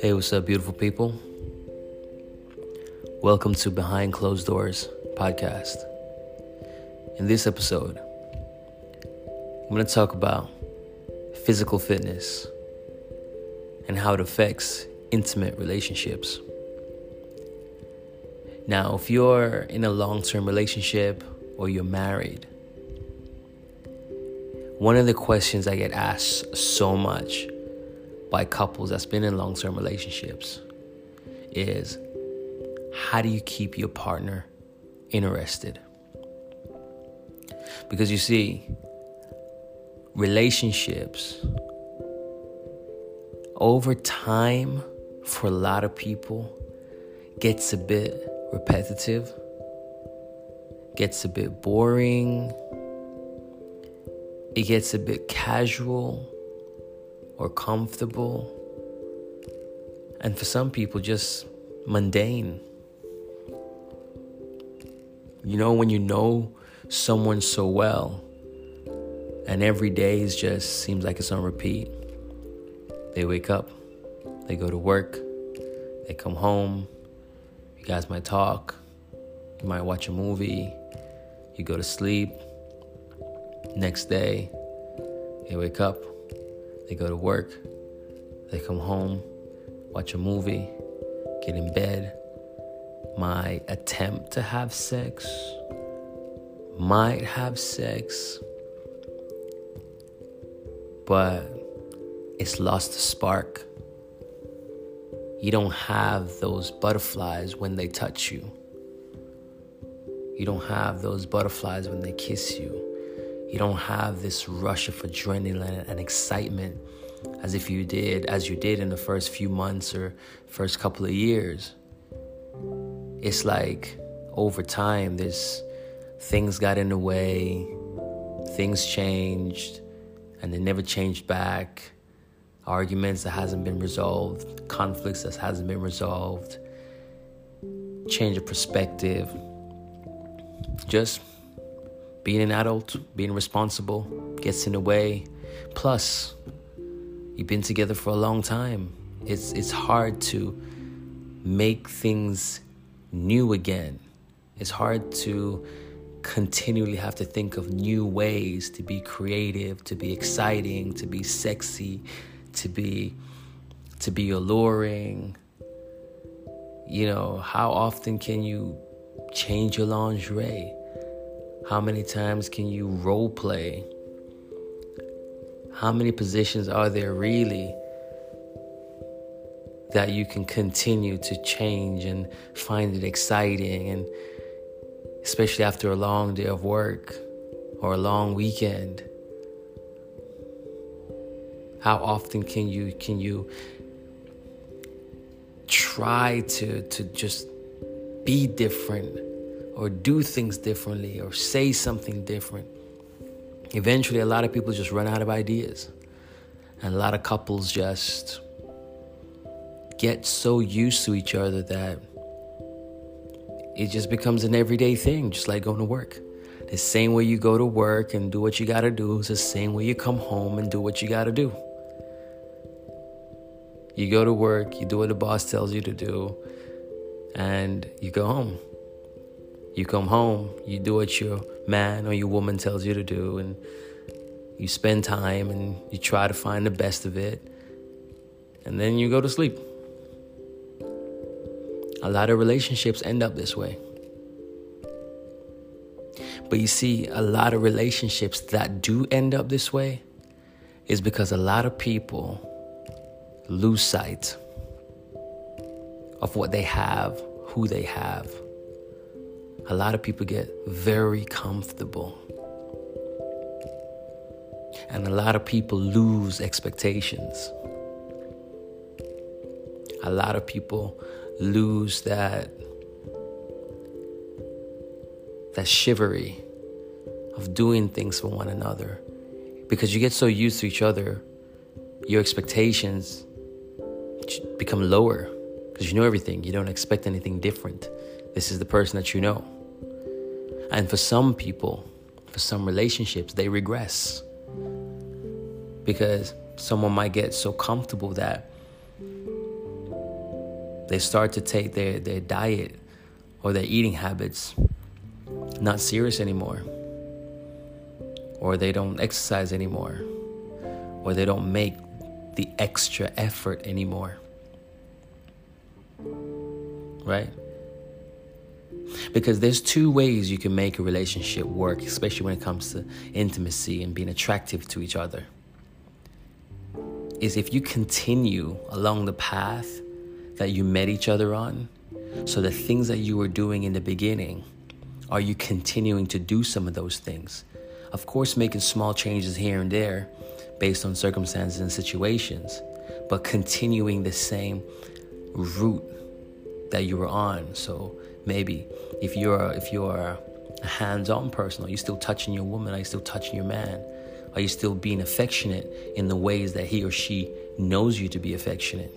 Hey, what's up, beautiful people? Welcome to Behind Closed Doors podcast. In this episode, I'm going to talk about physical fitness and how it affects intimate relationships. Now, if you're in a long term relationship or you're married, one of the questions I get asked so much by couples that's been in long term relationships is how do you keep your partner interested? Because you see, relationships over time for a lot of people gets a bit repetitive, gets a bit boring, it gets a bit casual or comfortable, and for some people, just mundane. You know, when you know someone so well, and every day is just seems like it's on repeat. They wake up, they go to work, they come home, you guys might talk, you might watch a movie, you go to sleep. Next day, they wake up, they go to work, they come home, watch a movie, get in bed. My attempt to have sex might have sex, but it's lost the spark. You don't have those butterflies when they touch you. You don't have those butterflies when they kiss you. You don't have this rush of adrenaline and excitement as if you did, as you did in the first few months or first couple of years. It's like over time, this things got in the way, things changed, and they never changed back. Arguments that hasn't been resolved, conflicts that hasn't been resolved, change of perspective. Just being an adult, being responsible gets in the way. Plus, you've been together for a long time. It's it's hard to make things new again. It's hard to continually have to think of new ways to be creative, to be exciting, to be sexy, to be to be alluring. You know, how often can you change your lingerie? How many times can you role play? How many positions are there really that you can continue to change and find it exciting and especially after a long day of work or a long weekend? How often can you can you try to to just be different or do things differently or say something different. Eventually, a lot of people just run out of ideas. And a lot of couples just get so used to each other that it just becomes an everyday thing, just like going to work. The same way you go to work and do what you gotta do is the same way you come home and do what you gotta do. You go to work, you do what the boss tells you to do, and you go home. You come home, you do what your man or your woman tells you to do, and you spend time and you try to find the best of it, and then you go to sleep. A lot of relationships end up this way. But you see, a lot of relationships that do end up this way is because a lot of people lose sight of what they have, who they have a lot of people get very comfortable. And a lot of people lose expectations. A lot of people lose that that shivery of doing things for one another. Because you get so used to each other your expectations become lower. Because you know everything. You don't expect anything different. This is the person that you know and for some people, for some relationships, they regress. Because someone might get so comfortable that they start to take their, their diet or their eating habits not serious anymore. Or they don't exercise anymore. Or they don't make the extra effort anymore. Right? Because there's two ways you can make a relationship work, especially when it comes to intimacy and being attractive to each other. Is if you continue along the path that you met each other on, so the things that you were doing in the beginning, are you continuing to do some of those things? Of course, making small changes here and there based on circumstances and situations, but continuing the same route that you were on. So maybe if you're if you're a hands-on person, are you still touching your woman? Are you still touching your man? Are you still being affectionate in the ways that he or she knows you to be affectionate?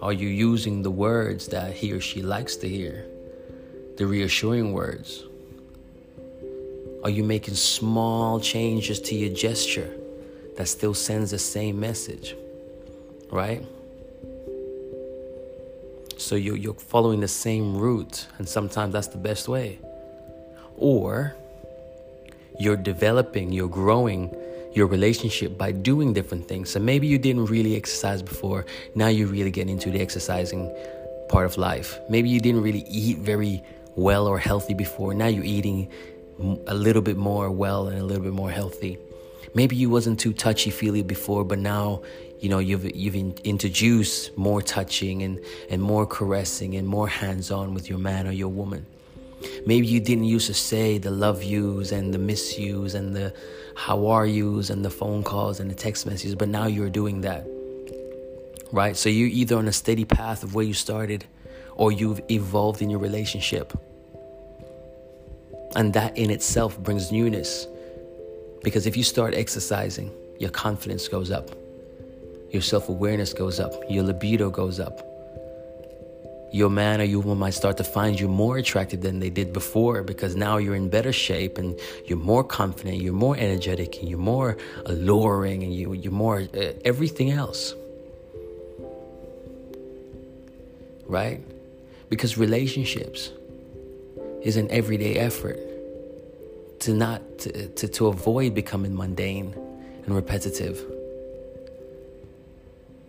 Are you using the words that he or she likes to hear? The reassuring words? Are you making small changes to your gesture that still sends the same message? Right? So you're, you're following the same route, and sometimes that's the best way. Or you're developing, you're growing your relationship by doing different things. So maybe you didn't really exercise before. Now you really get into the exercising part of life. Maybe you didn't really eat very well or healthy before. Now you're eating a little bit more well and a little bit more healthy. Maybe you wasn't too touchy feely before, but now you know you've you've in, introduced more touching and and more caressing and more hands on with your man or your woman. Maybe you didn't used to say the love yous and the miss yous and the how are yous and the phone calls and the text messages, but now you're doing that. Right? So you're either on a steady path of where you started or you've evolved in your relationship. And that in itself brings newness. Because if you start exercising, your confidence goes up, your self awareness goes up, your libido goes up, your man or your woman might start to find you more attractive than they did before because now you're in better shape and you're more confident, you're more energetic, and you're more alluring, and you, you're more uh, everything else. Right? Because relationships is an everyday effort to not to, to, to avoid becoming mundane and repetitive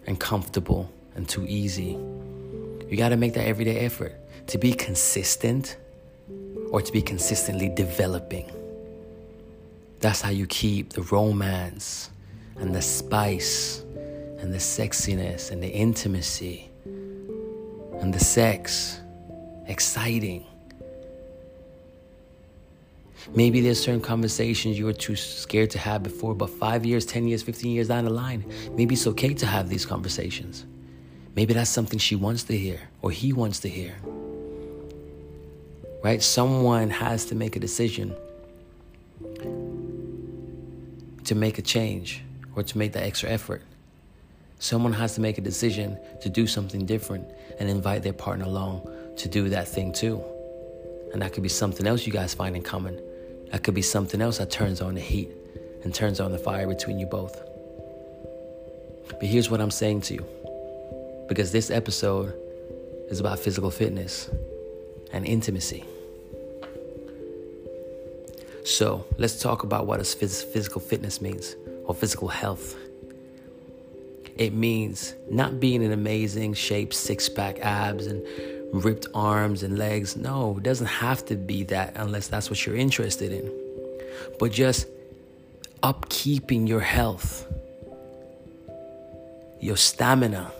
and comfortable and too easy. You got to make that everyday effort to be consistent or to be consistently developing. That's how you keep the romance and the spice and the sexiness and the intimacy and the sex exciting. Maybe there's certain conversations you were too scared to have before, but five years, 10 years, 15 years down the line, maybe it's okay to have these conversations. Maybe that's something she wants to hear or he wants to hear. Right? Someone has to make a decision to make a change or to make that extra effort. Someone has to make a decision to do something different and invite their partner along to do that thing too. And that could be something else you guys find in common. That could be something else that turns on the heat and turns on the fire between you both. But here's what I'm saying to you because this episode is about physical fitness and intimacy. So let's talk about what phys- physical fitness means or physical health. It means not being in amazing shape, six pack abs, and ripped arms and legs. No, it doesn't have to be that unless that's what you're interested in. But just upkeeping your health, your stamina,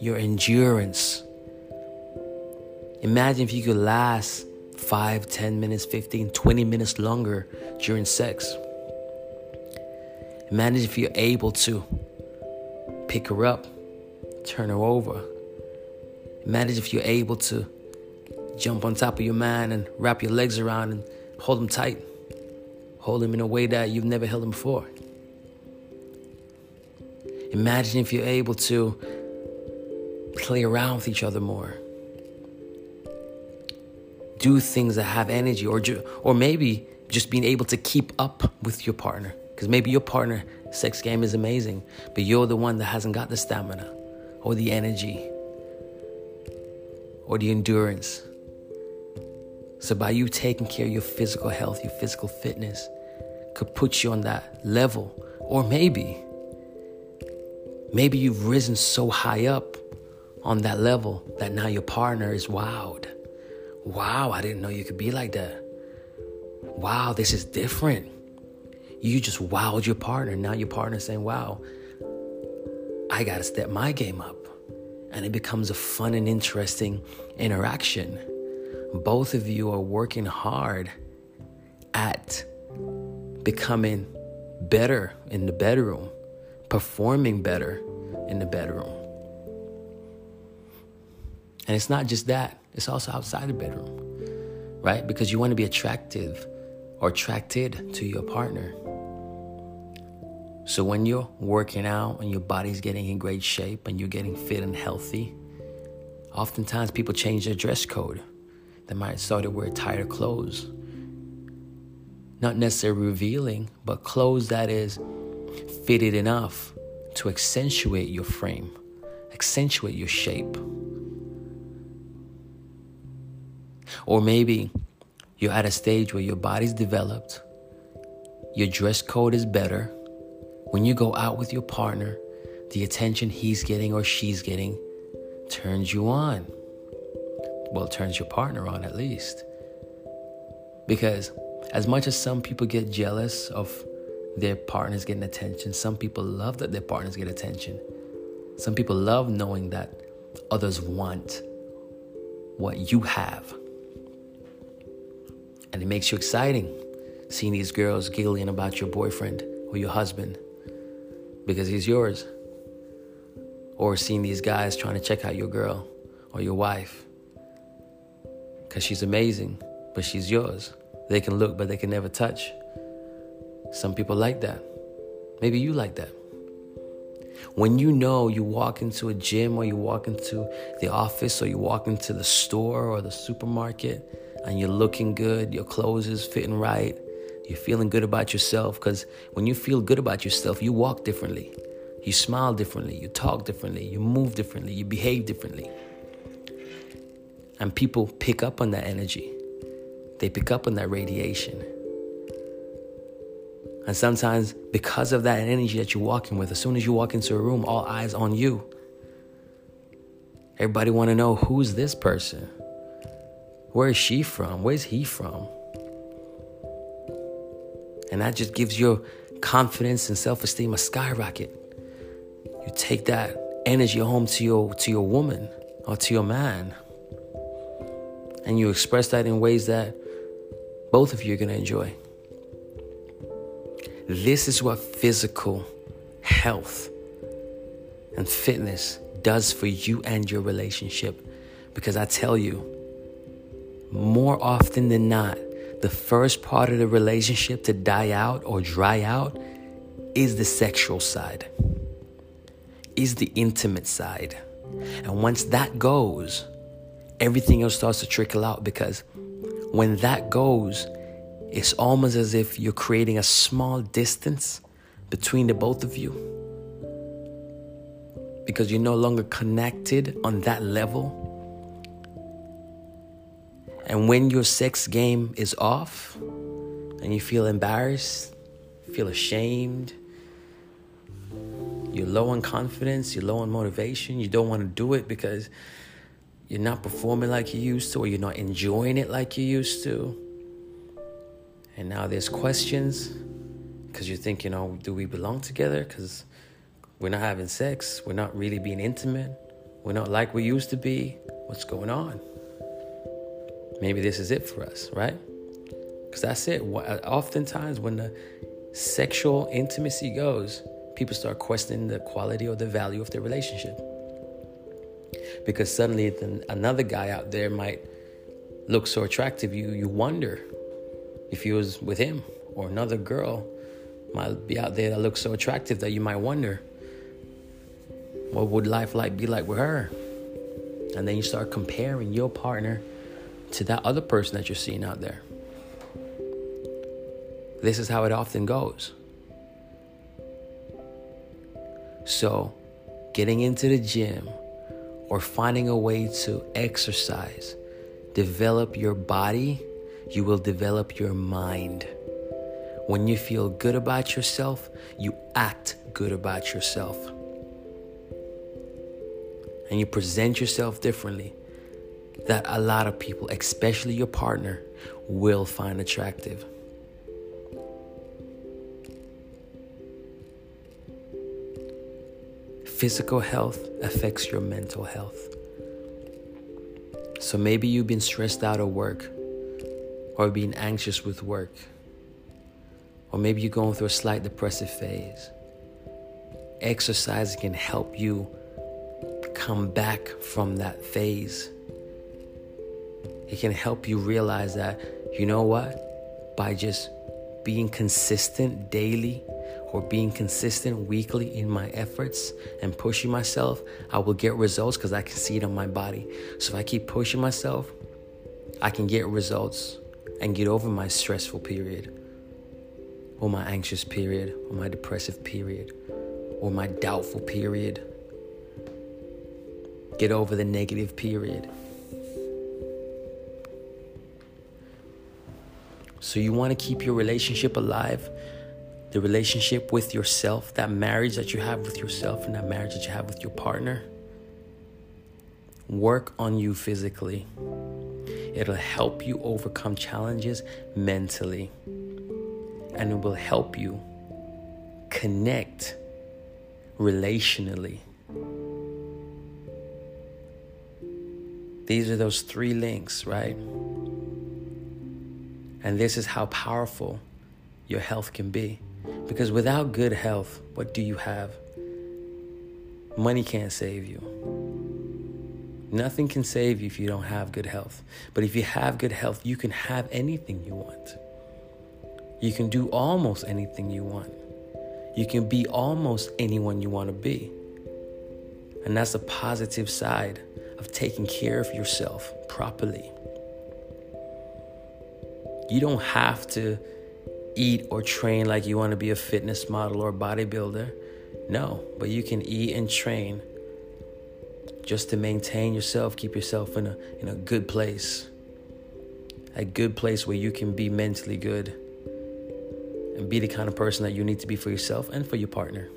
your endurance. Imagine if you could last 5, 10 minutes, 15, 20 minutes longer during sex. Imagine if you're able to pick her up, turn her over. Imagine if you're able to jump on top of your man and wrap your legs around and hold him tight. Hold him in a way that you've never held him before. Imagine if you're able to play around with each other more. do things that have energy, or ju- or maybe just being able to keep up with your partner. Because maybe your partner sex game is amazing, but you're the one that hasn't got the stamina, or the energy, or the endurance. So by you taking care of your physical health, your physical fitness, could put you on that level, or maybe Maybe you've risen so high up on that level that now your partner is wowed. Wow, I didn't know you could be like that. Wow, this is different. You just wowed your partner. Now your partner's saying, wow, I got to step my game up. And it becomes a fun and interesting interaction. Both of you are working hard at becoming better in the bedroom performing better in the bedroom. And it's not just that, it's also outside the bedroom, right? Because you want to be attractive or attracted to your partner. So when you're working out and your body's getting in great shape and you're getting fit and healthy, oftentimes people change their dress code. They might start to wear tighter clothes. Not necessarily revealing, but clothes that is fitted enough to accentuate your frame, accentuate your shape. Or maybe you're at a stage where your body's developed, your dress code is better. When you go out with your partner, the attention he's getting or she's getting turns you on. Well, turns your partner on at least. Because as much as some people get jealous of their partners getting attention. Some people love that their partners get attention. Some people love knowing that others want what you have. And it makes you exciting seeing these girls giggling about your boyfriend or your husband because he's yours. Or seeing these guys trying to check out your girl or your wife because she's amazing, but she's yours. They can look, but they can never touch. Some people like that. Maybe you like that. When you know you walk into a gym or you walk into the office or you walk into the store or the supermarket and you're looking good, your clothes is fitting right, you're feeling good about yourself because when you feel good about yourself, you walk differently. You smile differently, you talk differently, you move differently, you behave differently. And people pick up on that energy. They pick up on that radiation. And sometimes, because of that energy that you're walking with, as soon as you walk into a room, all eyes on you. Everybody want to know who's this person? Where is she from? Where's he from? And that just gives your confidence and self-esteem a skyrocket. You take that energy home to your to your woman or to your man. And you express that in ways that both of you are going to enjoy. This is what physical health and fitness does for you and your relationship. Because I tell you, more often than not, the first part of the relationship to die out or dry out is the sexual side, is the intimate side. And once that goes, everything else starts to trickle out because when that goes, it's almost as if you're creating a small distance between the both of you because you're no longer connected on that level. And when your sex game is off and you feel embarrassed, feel ashamed, you're low on confidence, you're low on motivation, you don't want to do it because you're not performing like you used to or you're not enjoying it like you used to and now there's questions because you think, you oh, know, do we belong together? Because we're not having sex, we're not really being intimate, we're not like we used to be. What's going on? Maybe this is it for us, right? Because that's it. Oftentimes, when the sexual intimacy goes, people start questioning the quality or the value of the relationship. Because suddenly, another guy out there might look so attractive, you you wonder if you was with him or another girl might be out there that looks so attractive that you might wonder what would life like be like with her and then you start comparing your partner to that other person that you're seeing out there. This is how it often goes. So, getting into the gym or finding a way to exercise, develop your body, you will develop your mind. When you feel good about yourself, you act good about yourself. And you present yourself differently that a lot of people, especially your partner, will find attractive. Physical health affects your mental health. So maybe you've been stressed out at work or being anxious with work. Or maybe you're going through a slight depressive phase. Exercise can help you come back from that phase. It can help you realize that, you know what? By just being consistent daily or being consistent weekly in my efforts and pushing myself, I will get results because I can see it on my body. So if I keep pushing myself, I can get results and get over my stressful period, or my anxious period, or my depressive period, or my doubtful period. Get over the negative period. So, you want to keep your relationship alive the relationship with yourself, that marriage that you have with yourself, and that marriage that you have with your partner, work on you physically. It'll help you overcome challenges mentally, and it will help you connect relationally. These are those three links, right? And this is how powerful your health can be. Because without good health, what do you have? Money can't save you. Nothing can save you if you don't have good health. But if you have good health, you can have anything you want. You can do almost anything you want. You can be almost anyone you want to be. And that's the positive side of taking care of yourself properly. You don't have to eat or train like you want to be a fitness model or bodybuilder. No, but you can eat and train just to maintain yourself, keep yourself in a in a good place. A good place where you can be mentally good and be the kind of person that you need to be for yourself and for your partner.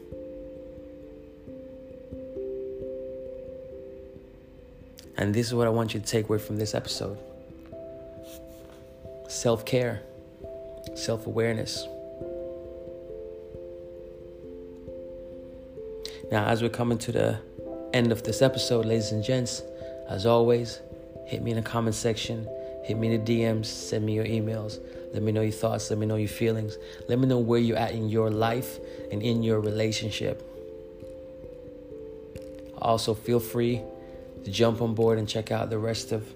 And this is what I want you to take away from this episode self care self awareness. Now, as we're coming to the end of this episode, ladies and gents, as always, hit me in the comment section, hit me in the DMs, send me your emails. Let me know your thoughts, let me know your feelings. Let me know where you're at in your life and in your relationship. Also, feel free to jump on board and check out the rest of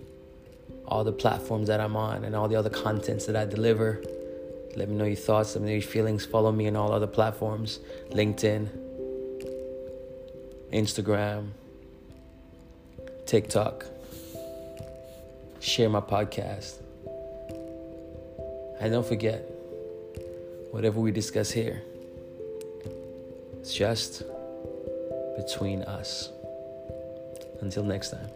all the platforms that I'm on and all the other contents that I deliver. Let me know your thoughts, let me know your feelings. Follow me on all other platforms LinkedIn, Instagram, TikTok. Share my podcast. And don't forget, whatever we discuss here, it's just between us. Until next time.